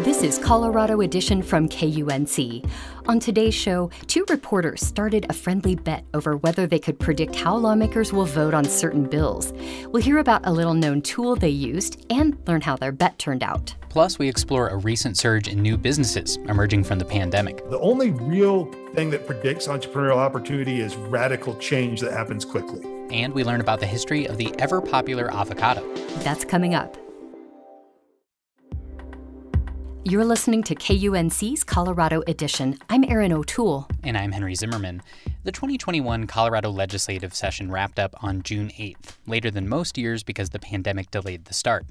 This is Colorado Edition from KUNC. On today's show, two reporters started a friendly bet over whether they could predict how lawmakers will vote on certain bills. We'll hear about a little known tool they used and learn how their bet turned out. Plus, we explore a recent surge in new businesses emerging from the pandemic. The only real thing that predicts entrepreneurial opportunity is radical change that happens quickly. And we learn about the history of the ever popular avocado. That's coming up. You're listening to KUNC's Colorado Edition. I'm Erin O'Toole. And I'm Henry Zimmerman. The 2021 Colorado legislative session wrapped up on June 8th, later than most years because the pandemic delayed the start.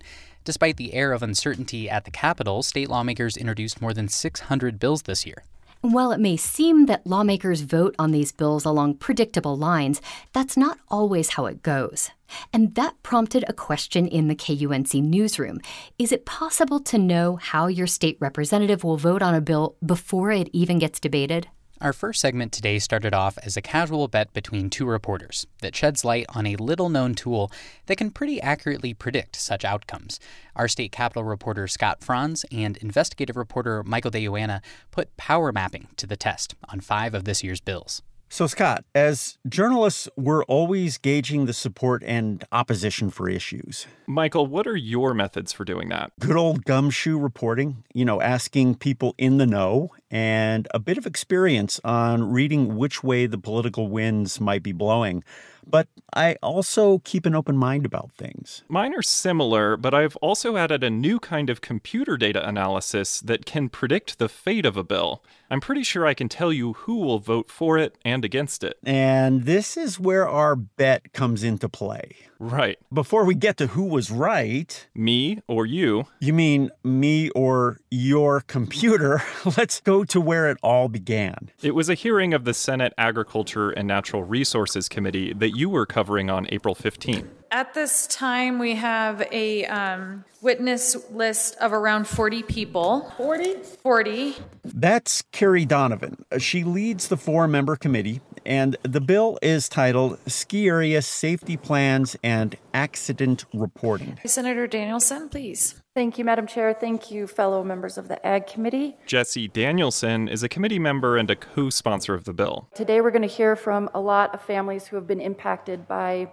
Despite the air of uncertainty at the Capitol, state lawmakers introduced more than 600 bills this year. While it may seem that lawmakers vote on these bills along predictable lines, that's not always how it goes. And that prompted a question in the KUNC newsroom. Is it possible to know how your state representative will vote on a bill before it even gets debated? Our first segment today started off as a casual bet between two reporters that sheds light on a little known tool that can pretty accurately predict such outcomes. Our state capitol reporter Scott Franz and investigative reporter Michael DeYoanna put power mapping to the test on five of this year's bills. So, Scott, as journalists, we're always gauging the support and opposition for issues. Michael, what are your methods for doing that? Good old gumshoe reporting, you know, asking people in the know, and a bit of experience on reading which way the political winds might be blowing but I also keep an open mind about things. Mine are similar, but I've also added a new kind of computer data analysis that can predict the fate of a bill. I'm pretty sure I can tell you who will vote for it and against it. And this is where our bet comes into play. Right. Before we get to who was right, me or you? You mean me or your computer? Let's go to where it all began. It was a hearing of the Senate Agriculture and Natural Resources Committee that you were covering on April 15th. At this time, we have a um, witness list of around 40 people. 40? 40. That's Kerry Donovan. She leads the four member committee, and the bill is titled Ski Area Safety Plans and Accident Reporting. Senator Danielson, please. Thank you, Madam Chair. Thank you, fellow members of the Ag Committee. Jessie Danielson is a committee member and a co sponsor of the bill. Today, we're going to hear from a lot of families who have been impacted by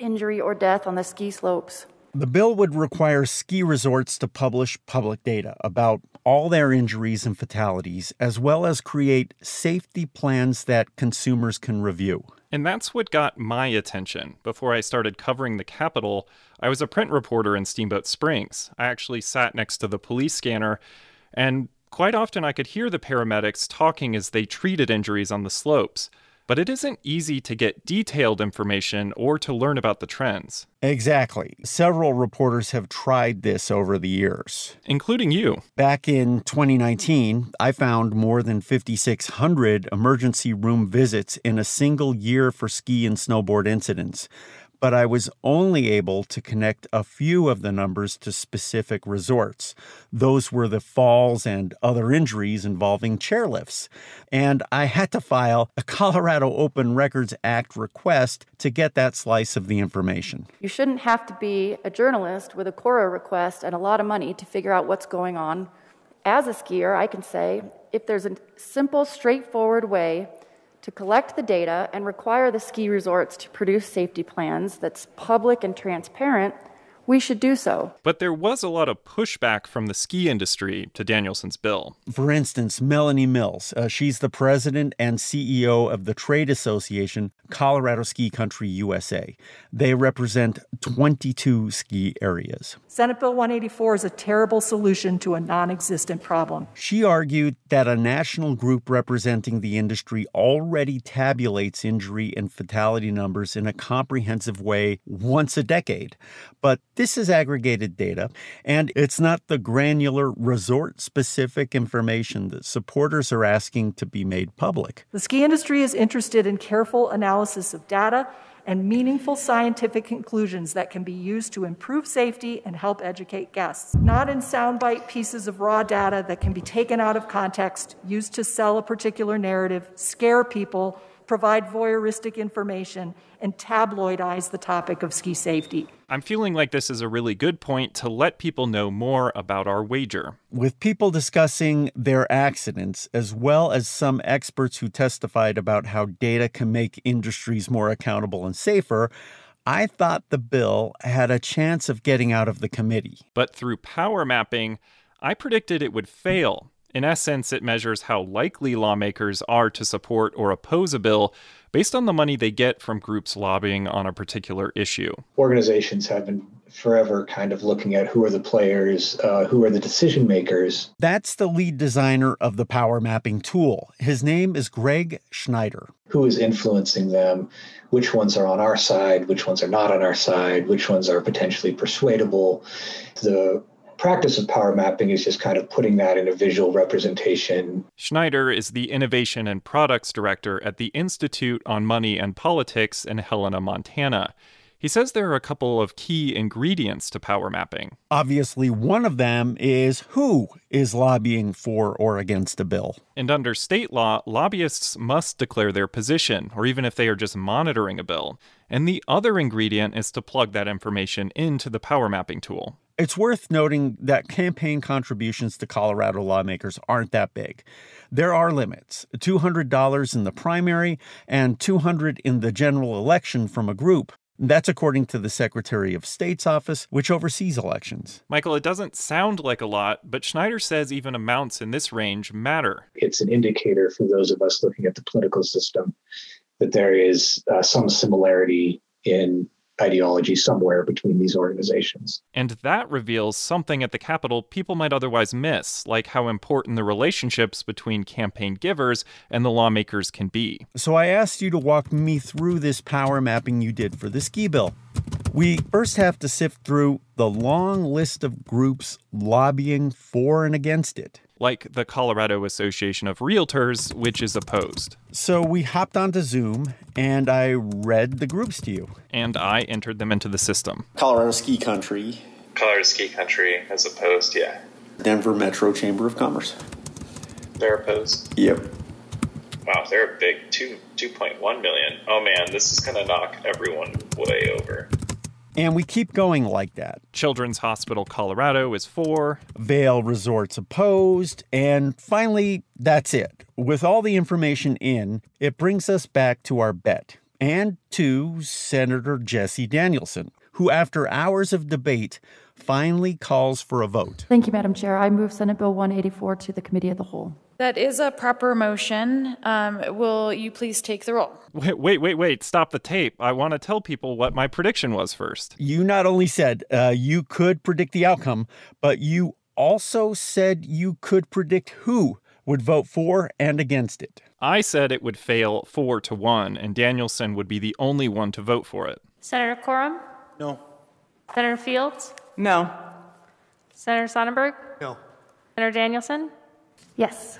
injury or death on the ski slopes. The bill would require ski resorts to publish public data about all their injuries and fatalities, as well as create safety plans that consumers can review. And that's what got my attention. Before I started covering the Capitol, I was a print reporter in Steamboat Springs. I actually sat next to the police scanner, and quite often I could hear the paramedics talking as they treated injuries on the slopes but it isn't easy to get detailed information or to learn about the trends. Exactly. Several reporters have tried this over the years, including you. Back in 2019, I found more than 5,600 emergency room visits in a single year for ski and snowboard incidents but I was only able to connect a few of the numbers to specific resorts. Those were the falls and other injuries involving chairlifts. And I had to file a Colorado Open Records Act request to get that slice of the information. You shouldn't have to be a journalist with a CORA request and a lot of money to figure out what's going on. As a skier, I can say if there's a simple, straightforward way to collect the data and require the ski resorts to produce safety plans that's public and transparent, we should do so. But there was a lot of pushback from the ski industry to Danielson's bill. For instance, Melanie Mills, uh, she's the president and CEO of the trade association Colorado Ski Country USA. They represent 22 ski areas. Senate Bill 184 is a terrible solution to a non existent problem. She argued that a national group representing the industry already tabulates injury and fatality numbers in a comprehensive way once a decade. But this is aggregated data, and it's not the granular resort specific information that supporters are asking to be made public. The ski industry is interested in careful analysis of data and meaningful scientific conclusions that can be used to improve safety and help educate guests, not in soundbite pieces of raw data that can be taken out of context, used to sell a particular narrative, scare people, provide voyeuristic information, and tabloidize the topic of ski safety. I'm feeling like this is a really good point to let people know more about our wager. With people discussing their accidents, as well as some experts who testified about how data can make industries more accountable and safer, I thought the bill had a chance of getting out of the committee. But through power mapping, I predicted it would fail. In essence, it measures how likely lawmakers are to support or oppose a bill based on the money they get from groups lobbying on a particular issue. Organizations have been forever kind of looking at who are the players, uh, who are the decision makers. That's the lead designer of the power mapping tool. His name is Greg Schneider. Who is influencing them? Which ones are on our side? Which ones are not on our side? Which ones are potentially persuadable? The practice of power mapping is just kind of putting that in a visual representation. Schneider is the Innovation and Products Director at the Institute on Money and Politics in Helena, Montana. He says there are a couple of key ingredients to power mapping. Obviously, one of them is who is lobbying for or against a bill. And under state law, lobbyists must declare their position, or even if they are just monitoring a bill. And the other ingredient is to plug that information into the power mapping tool. It's worth noting that campaign contributions to Colorado lawmakers aren't that big. There are limits $200 in the primary and $200 in the general election from a group. That's according to the Secretary of State's office, which oversees elections. Michael, it doesn't sound like a lot, but Schneider says even amounts in this range matter. It's an indicator for those of us looking at the political system that there is uh, some similarity in ideology somewhere between these organizations. And that reveals something at the Capitol people might otherwise miss, like how important the relationships between campaign givers and the lawmakers can be. So I asked you to walk me through this power mapping you did for the ski bill. We first have to sift through the long list of groups lobbying for and against it like the Colorado Association of Realtors, which is opposed. So we hopped onto Zoom and I read the groups to you. And I entered them into the system. Colorado Ski Country. Colorado Ski Country as opposed, yeah. Denver Metro Chamber of Commerce. They're opposed? Yep. Wow, they're a big two two point one million. Oh man, this is gonna knock everyone way over. And we keep going like that. Children's Hospital Colorado is for. Vail Resorts opposed. And finally, that's it. With all the information in, it brings us back to our bet and to Senator Jessie Danielson, who, after hours of debate, finally calls for a vote. Thank you, Madam Chair. I move Senate Bill 184 to the Committee of the Whole. That is a proper motion. Um, will you please take the roll? Wait, wait, wait, wait. Stop the tape. I want to tell people what my prediction was first. You not only said uh, you could predict the outcome, but you also said you could predict who would vote for and against it. I said it would fail four to one, and Danielson would be the only one to vote for it. Senator Coram? No. Senator Fields? No. Senator Sonnenberg? No. Senator Danielson? Yes.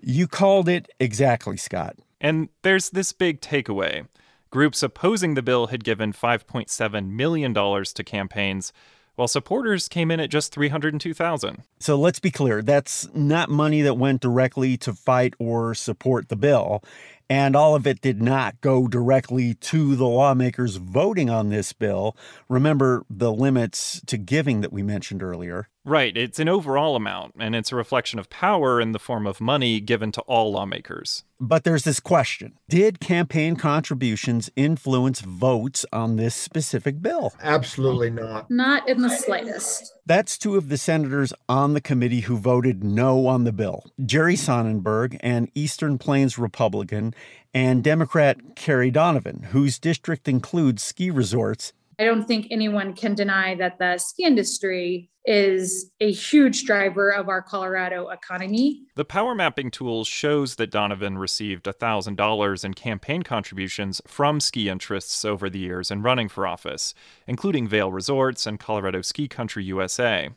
You called it exactly, Scott. And there's this big takeaway. Groups opposing the bill had given $5.7 million to campaigns, while supporters came in at just 302,000. So let's be clear, that's not money that went directly to fight or support the bill. And all of it did not go directly to the lawmakers voting on this bill. Remember the limits to giving that we mentioned earlier. Right. It's an overall amount, and it's a reflection of power in the form of money given to all lawmakers. But there's this question Did campaign contributions influence votes on this specific bill? Absolutely not. Not in the slightest. That's two of the senators on the committee who voted no on the bill Jerry Sonnenberg, an Eastern Plains Republican, and Democrat Kerry Donovan, whose district includes ski resorts I don't think anyone can deny that the ski industry is a huge driver of our Colorado economy. The power mapping tool shows that Donovan received $1,000 in campaign contributions from ski interests over the years in running for office, including Vail Resorts and Colorado Ski Country USA,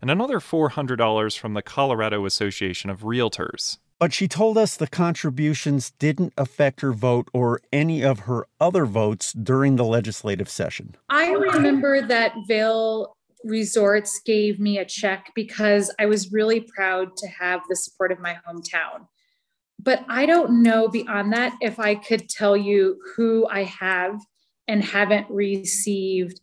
and another $400 from the Colorado Association of Realtors. But she told us the contributions didn't affect her vote or any of her other votes during the legislative session. I remember that Vail Resorts gave me a check because I was really proud to have the support of my hometown. But I don't know beyond that if I could tell you who I have and haven't received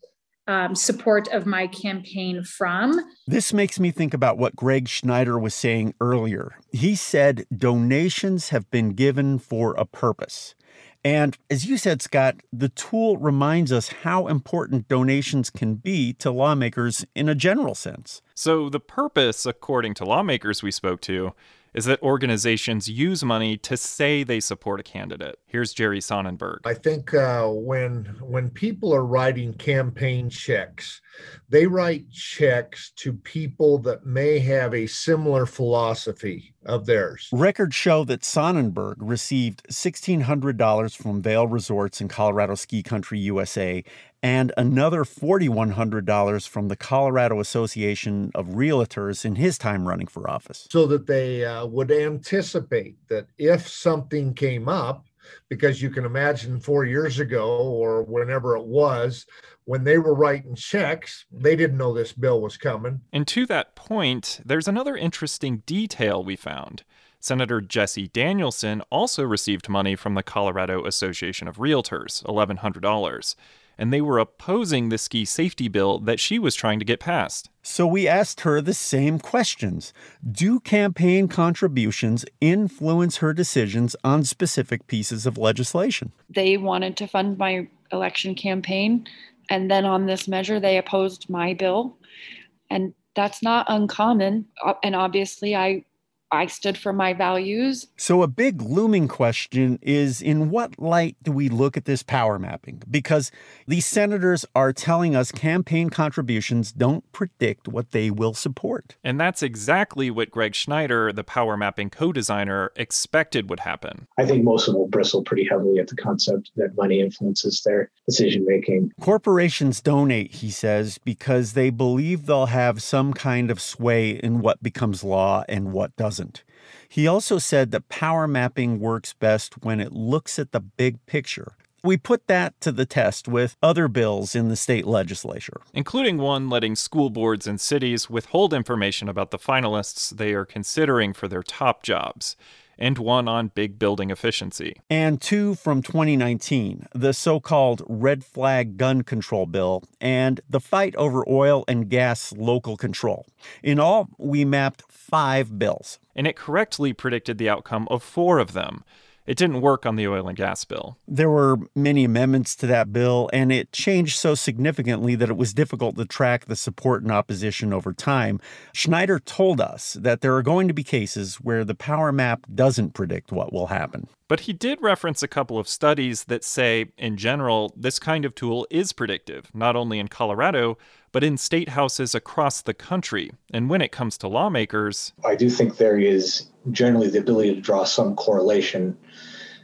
um, support of my campaign from. This makes me think about what Greg Schneider was saying earlier. He said donations have been given for a purpose. And as you said, Scott, the tool reminds us how important donations can be to lawmakers in a general sense. So, the purpose, according to lawmakers we spoke to, is that organizations use money to say they support a candidate. Here's Jerry Sonnenberg. I think uh, when when people are writing campaign checks, they write checks to people that may have a similar philosophy of theirs. Records show that Sonnenberg received $1,600 from Vail Resorts in Colorado Ski Country, USA, and another $4,100 from the Colorado Association of Realtors in his time running for office. So that they uh, would anticipate that if something came up, because you can imagine four years ago or whenever it was, when they were writing checks, they didn't know this bill was coming. And to that point, there's another interesting detail we found. Senator Jessie Danielson also received money from the Colorado Association of Realtors, $1,100 and they were opposing the ski safety bill that she was trying to get passed. So we asked her the same questions Do campaign contributions influence her decisions on specific pieces of legislation? They wanted to fund my election campaign, and then on this measure, they opposed my bill. And that's not uncommon. And obviously, I I stood for my values. So, a big looming question is in what light do we look at this power mapping? Because these senators are telling us campaign contributions don't predict what they will support. And that's exactly what Greg Schneider, the power mapping co designer, expected would happen. I think most of them will bristle pretty heavily at the concept that money influences their decision making. Corporations donate, he says, because they believe they'll have some kind of sway in what becomes law and what doesn't doesn't. He also said that power mapping works best when it looks at the big picture. We put that to the test with other bills in the state legislature, including one letting school boards and cities withhold information about the finalists they are considering for their top jobs and one on big building efficiency. And two from 2019, the so called red flag gun control bill and the fight over oil and gas local control. In all, we mapped five bills. And it correctly predicted the outcome of four of them. It didn't work on the oil and gas bill. There were many amendments to that bill, and it changed so significantly that it was difficult to track the support and opposition over time. Schneider told us that there are going to be cases where the power map doesn't predict what will happen. But he did reference a couple of studies that say, in general, this kind of tool is predictive, not only in Colorado, but in state houses across the country. And when it comes to lawmakers, I do think there is generally the ability to draw some correlation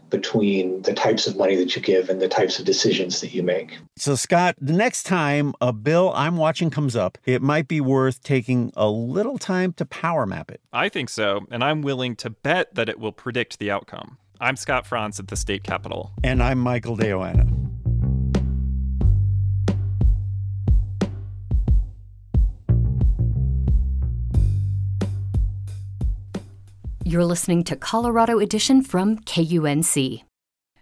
between the types of money that you give and the types of decisions that you make. So, Scott, the next time a bill I'm watching comes up, it might be worth taking a little time to power map it. I think so, and I'm willing to bet that it will predict the outcome. I'm Scott Franz at the state capitol. And I'm Michael De You're listening to Colorado Edition from KUNC.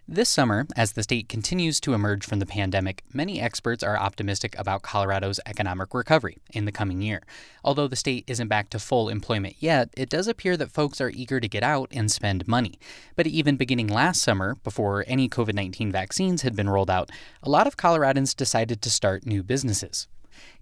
This summer, as the state continues to emerge from the pandemic, many experts are optimistic about Colorado's economic recovery in the coming year. Although the state isn't back to full employment yet, it does appear that folks are eager to get out and spend money. But even beginning last summer, before any COVID 19 vaccines had been rolled out, a lot of Coloradans decided to start new businesses.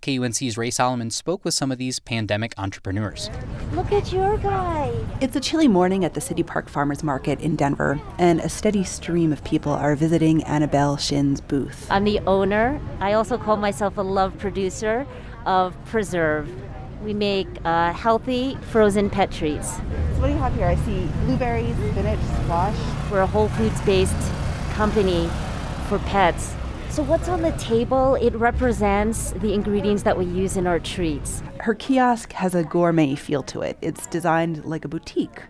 KUNC's Rae Solomon spoke with some of these pandemic entrepreneurs. Look at your guy. It's a chilly morning at the City Park Farmers Market in Denver, and a steady stream of people are visiting Annabelle Shin's booth. I'm the owner. I also call myself a love producer of Preserve. We make uh, healthy frozen pet treats. So what do you have here? I see blueberries, spinach, squash. We're a whole foods based company for pets so, what's on the table? It represents the ingredients that we use in our treats. Her kiosk has a gourmet feel to it. It's designed like a boutique,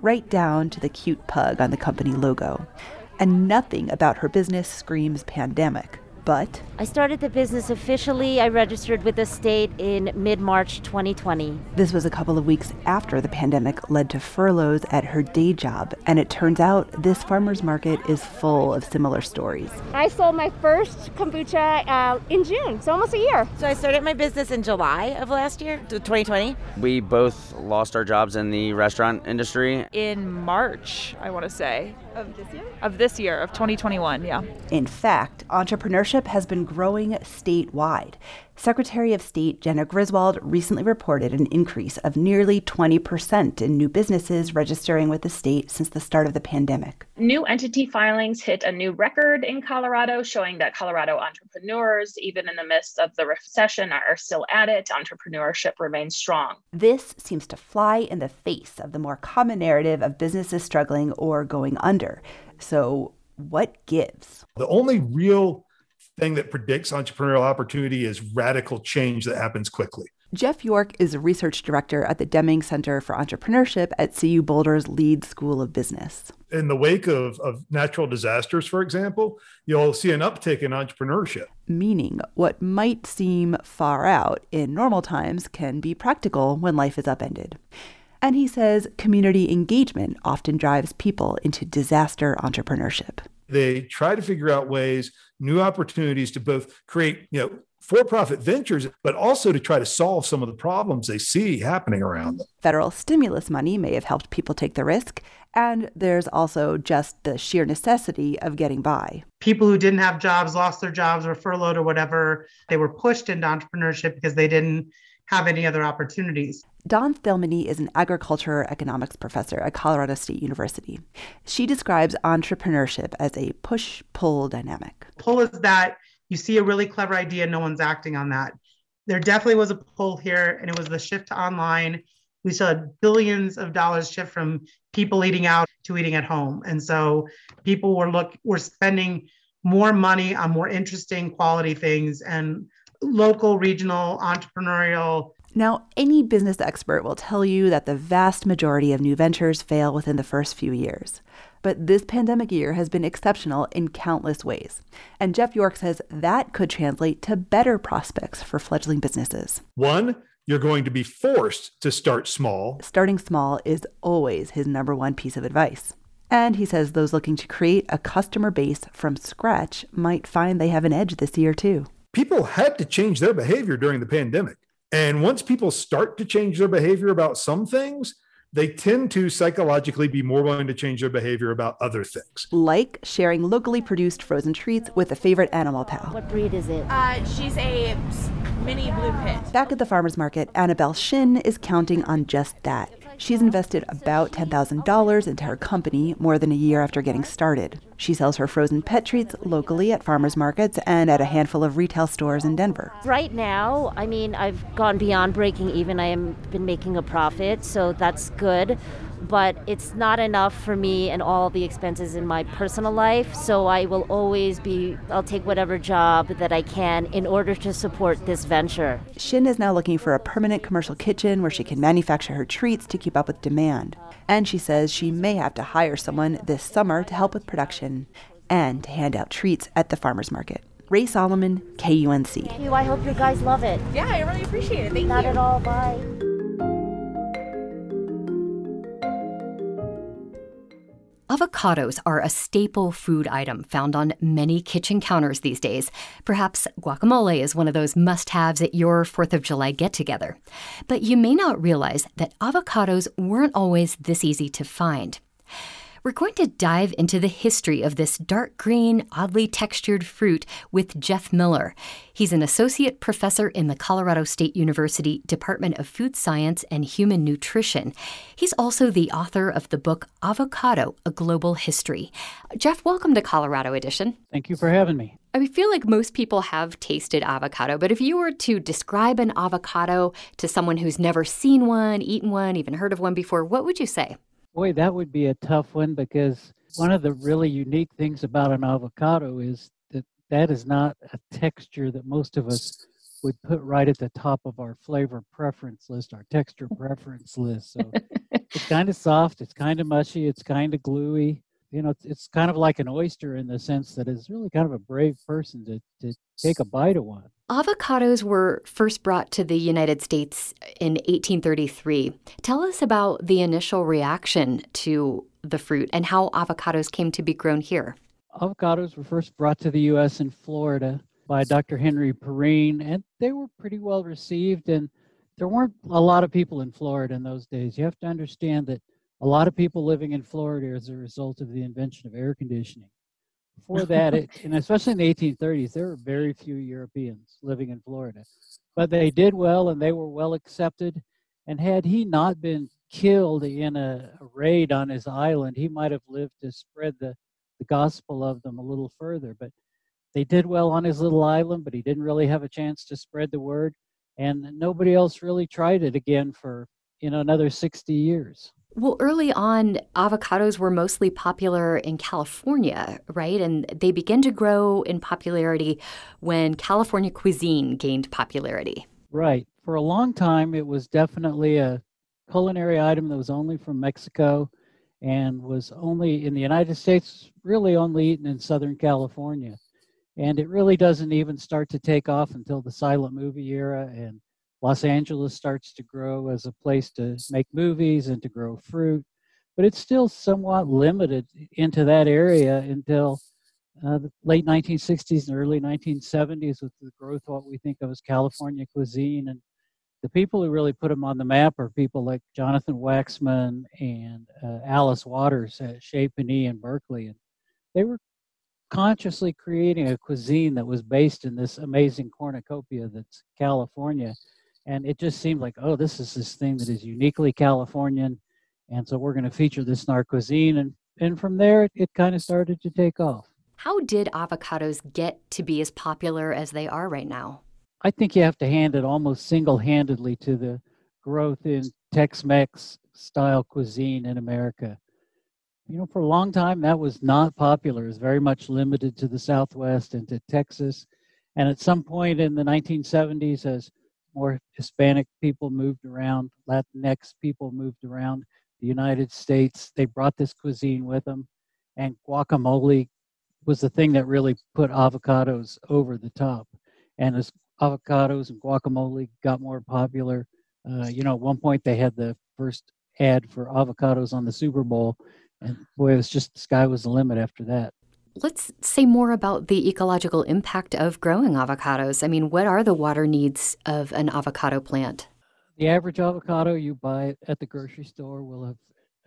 right down to the cute pug on the company logo. And nothing about her business screams pandemic. But I started the business officially. I registered with the state in mid March 2020. This was a couple of weeks after the pandemic led to furloughs at her day job, and it turns out this farmer's market is full of similar stories. I sold my first kombucha uh, in June, so almost a year. So I started my business in July of last year, 2020. We both lost our jobs in the restaurant industry. In March, I want to say. Of this year? Of this year, of 2021, yeah. In fact, entrepreneurship has been growing statewide. Secretary of State Jena Griswold recently reported an increase of nearly 20% in new businesses registering with the state since the start of the pandemic. New entity filings hit a new record in Colorado, showing that Colorado entrepreneurs, even in the midst of the recession, are still at it. Entrepreneurship remains strong. This seems to fly in the face of the more common narrative of businesses struggling or going under. So, what gives? The only real thing that predicts entrepreneurial opportunity is radical change that happens quickly. Jeff York is a research director at the Deming Center for Entrepreneurship at CU Boulder's Leeds School of Business. In the wake of, of natural disasters, for example, you'll see an uptick in entrepreneurship. Meaning, what might seem far out in normal times can be practical when life is upended. And he says community engagement often drives people into disaster entrepreneurship. They try to figure out ways, new opportunities to both create, you know, for-profit ventures, but also to try to solve some of the problems they see happening around them. Federal stimulus money may have helped people take the risk, and there's also just the sheer necessity of getting by. People who didn't have jobs, lost their jobs, or furloughed or whatever, they were pushed into entrepreneurship because they didn't have any other opportunities. Dawn Thilmany is an agriculture economics professor at Colorado State University. She describes entrepreneurship as a push pull dynamic. Pull is that you see a really clever idea, no one's acting on that. There definitely was a pull here, and it was the shift to online. We saw billions of dollars shift from people eating out to eating at home. And so people were look were spending more money on more interesting quality things and local, regional, entrepreneurial. Now, any business expert will tell you that the vast majority of new ventures fail within the first few years. But this pandemic year has been exceptional in countless ways. And Jeff York says that could translate to better prospects for fledgling businesses. One, you're going to be forced to start small. Starting small is always his number one piece of advice. And he says those looking to create a customer base from scratch might find they have an edge this year, too people had to change their behavior during the pandemic. And once people start to change their behavior about some things, they tend to psychologically be more willing to change their behavior about other things. Like sharing locally produced frozen treats with a favorite animal pal. What breed is it? Uh, she's a mini blue pit. Back at the farmer's market, Annabelle Shin is counting on just that. She's invested about $10,000 into her company more than a year after getting started. She sells her frozen pet treats locally at farmers markets and at a handful of retail stores in Denver. Right now, I mean, I've gone beyond breaking even. I have been making a profit, so that's good but it's not enough for me and all the expenses in my personal life. So I will always be, I'll take whatever job that I can in order to support this venture. Shin is now looking for a permanent commercial kitchen where she can manufacture her treats to keep up with demand. And she says she may have to hire someone this summer to help with production and to hand out treats at the farmer's market. Rae Solomon, KUNC. Thank you. I hope you guys love it. Yeah, I really appreciate it. Thank Not you. at all. Bye. Avocados are a staple food item found on many kitchen counters these days. Perhaps guacamole is one of those must haves at your 4th of July get together. But you may not realize that avocados weren't always this easy to find. We're going to dive into the history of this dark green, oddly textured fruit with Jeff Miller. He's an associate professor in the Colorado State University Department of Food Science and Human Nutrition. He's also the author of the book Avocado A Global History. Jeff, welcome to Colorado Edition. Thank you for having me. I feel like most people have tasted avocado, but if you were to describe an avocado to someone who's never seen one, eaten one, even heard of one before, what would you say? Boy, that would be a tough one because one of the really unique things about an avocado is that that is not a texture that most of us would put right at the top of our flavor preference list, our texture preference list. So it's kind of soft, it's kind of mushy, it's kind of gluey. You know, it's, it's kind of like an oyster in the sense that it's really kind of a brave person to, to take a bite of one. Avocados were first brought to the United States in 1833. Tell us about the initial reaction to the fruit and how avocados came to be grown here. Avocados were first brought to the U.S. in Florida by Dr. Henry Perrine, and they were pretty well received. And there weren't a lot of people in Florida in those days. You have to understand that a lot of people living in Florida as a result of the invention of air conditioning. Before that, it, and especially in the 1830s, there were very few Europeans living in Florida. But they did well and they were well accepted. And had he not been killed in a, a raid on his island, he might have lived to spread the, the gospel of them a little further. But they did well on his little island, but he didn't really have a chance to spread the word. And nobody else really tried it again for you know another 60 years. Well, early on, avocados were mostly popular in California, right? And they began to grow in popularity when California cuisine gained popularity. Right. For a long time, it was definitely a culinary item that was only from Mexico and was only in the United States, really only eaten in Southern California. And it really doesn't even start to take off until the silent movie era and Los Angeles starts to grow as a place to make movies and to grow fruit, but it's still somewhat limited into that area until uh, the late 1960s and early 1970s with the growth of what we think of as California cuisine. And the people who really put them on the map are people like Jonathan Waxman and uh, Alice Waters at Chez Panisse in Berkeley. And they were consciously creating a cuisine that was based in this amazing cornucopia that's California and it just seemed like oh this is this thing that is uniquely californian. And so we're going to feature this in our cuisine. And and from there it, it kind of started to take off. How did avocados get to be as popular as they are right now? I think you have to hand it almost single-handedly to the growth in tex-mex style cuisine in america. You know for a long time that was not popular. It was very much limited to the southwest and to texas. And at some point in the 1970s as more Hispanic people moved around, Latinx people moved around the United States. They brought this cuisine with them, and guacamole was the thing that really put avocados over the top. And as avocados and guacamole got more popular, uh, you know, at one point they had the first ad for avocados on the Super Bowl, and boy, it was just the sky was the limit after that. Let's say more about the ecological impact of growing avocados. I mean, what are the water needs of an avocado plant? The average avocado you buy at the grocery store will have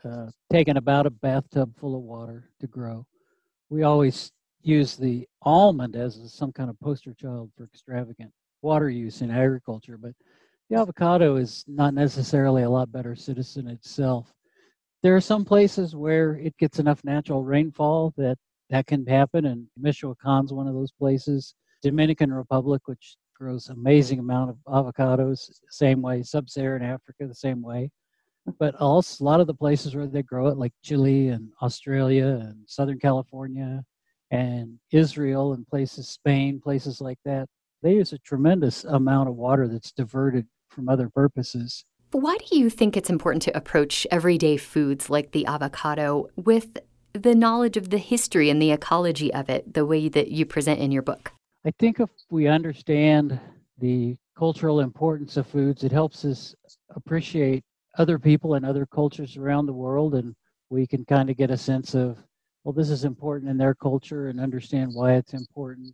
uh, taken about a bathtub full of water to grow. We always use the almond as some kind of poster child for extravagant water use in agriculture, but the avocado is not necessarily a lot better citizen itself. There are some places where it gets enough natural rainfall that that can happen. And Michoacan's one of those places. Dominican Republic, which grows amazing amount of avocados, same way. Sub-Saharan Africa, the same way. But also a lot of the places where they grow it, like Chile and Australia and Southern California and Israel and places, Spain, places like that, they use a tremendous amount of water that's diverted from other purposes. But Why do you think it's important to approach everyday foods like the avocado with the knowledge of the history and the ecology of it the way that you present in your book? I think if we understand the cultural importance of foods, it helps us appreciate other people and other cultures around the world, and we can kind of get a sense of, well, this is important in their culture and understand why it's important.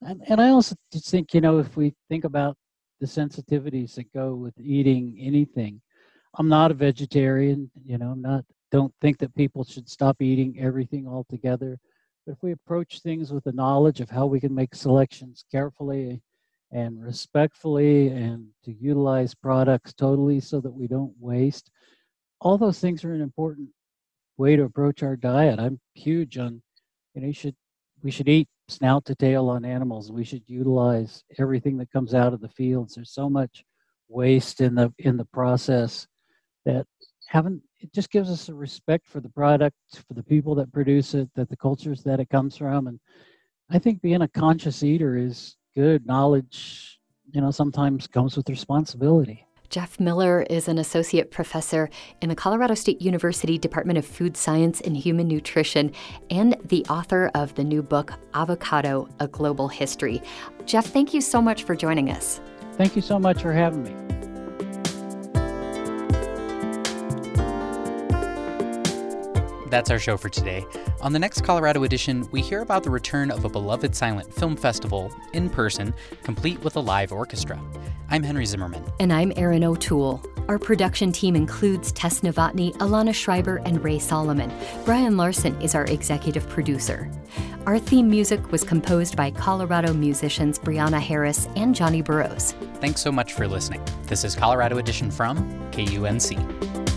And, and I also just think, you know, if we think about the sensitivities that go with eating anything, I'm not a vegetarian, you know, I'm not don't think that people should stop eating everything altogether. But if we approach things with the knowledge of how we can make selections carefully and respectfully and to utilize products totally so that we don't waste, all those things are an important way to approach our diet. I'm huge on, you know, you should we should eat snout to tail on animals. We should utilize everything that comes out of the fields. There's so much waste in the in the process that haven't it just gives us a respect for the product, for the people that produce it, that the cultures that it comes from. And I think being a conscious eater is good. Knowledge, you know, sometimes comes with responsibility. Jeff Miller is an associate professor in the Colorado State University Department of Food Science and Human Nutrition and the author of the new book, Avocado A Global History. Jeff, thank you so much for joining us. Thank you so much for having me. That's our show for today. On the next Colorado edition, we hear about the return of a beloved silent film festival in person, complete with a live orchestra. I'm Henry Zimmerman. And I'm Erin O'Toole. Our production team includes Tess Novotny, Alana Schreiber, and Rae Solomon. Brian Larson is our executive producer. Our theme music was composed by Colorado musicians Brianna Harris and Johnny Burrows. Thanks so much for listening. This is Colorado Edition from KUNC.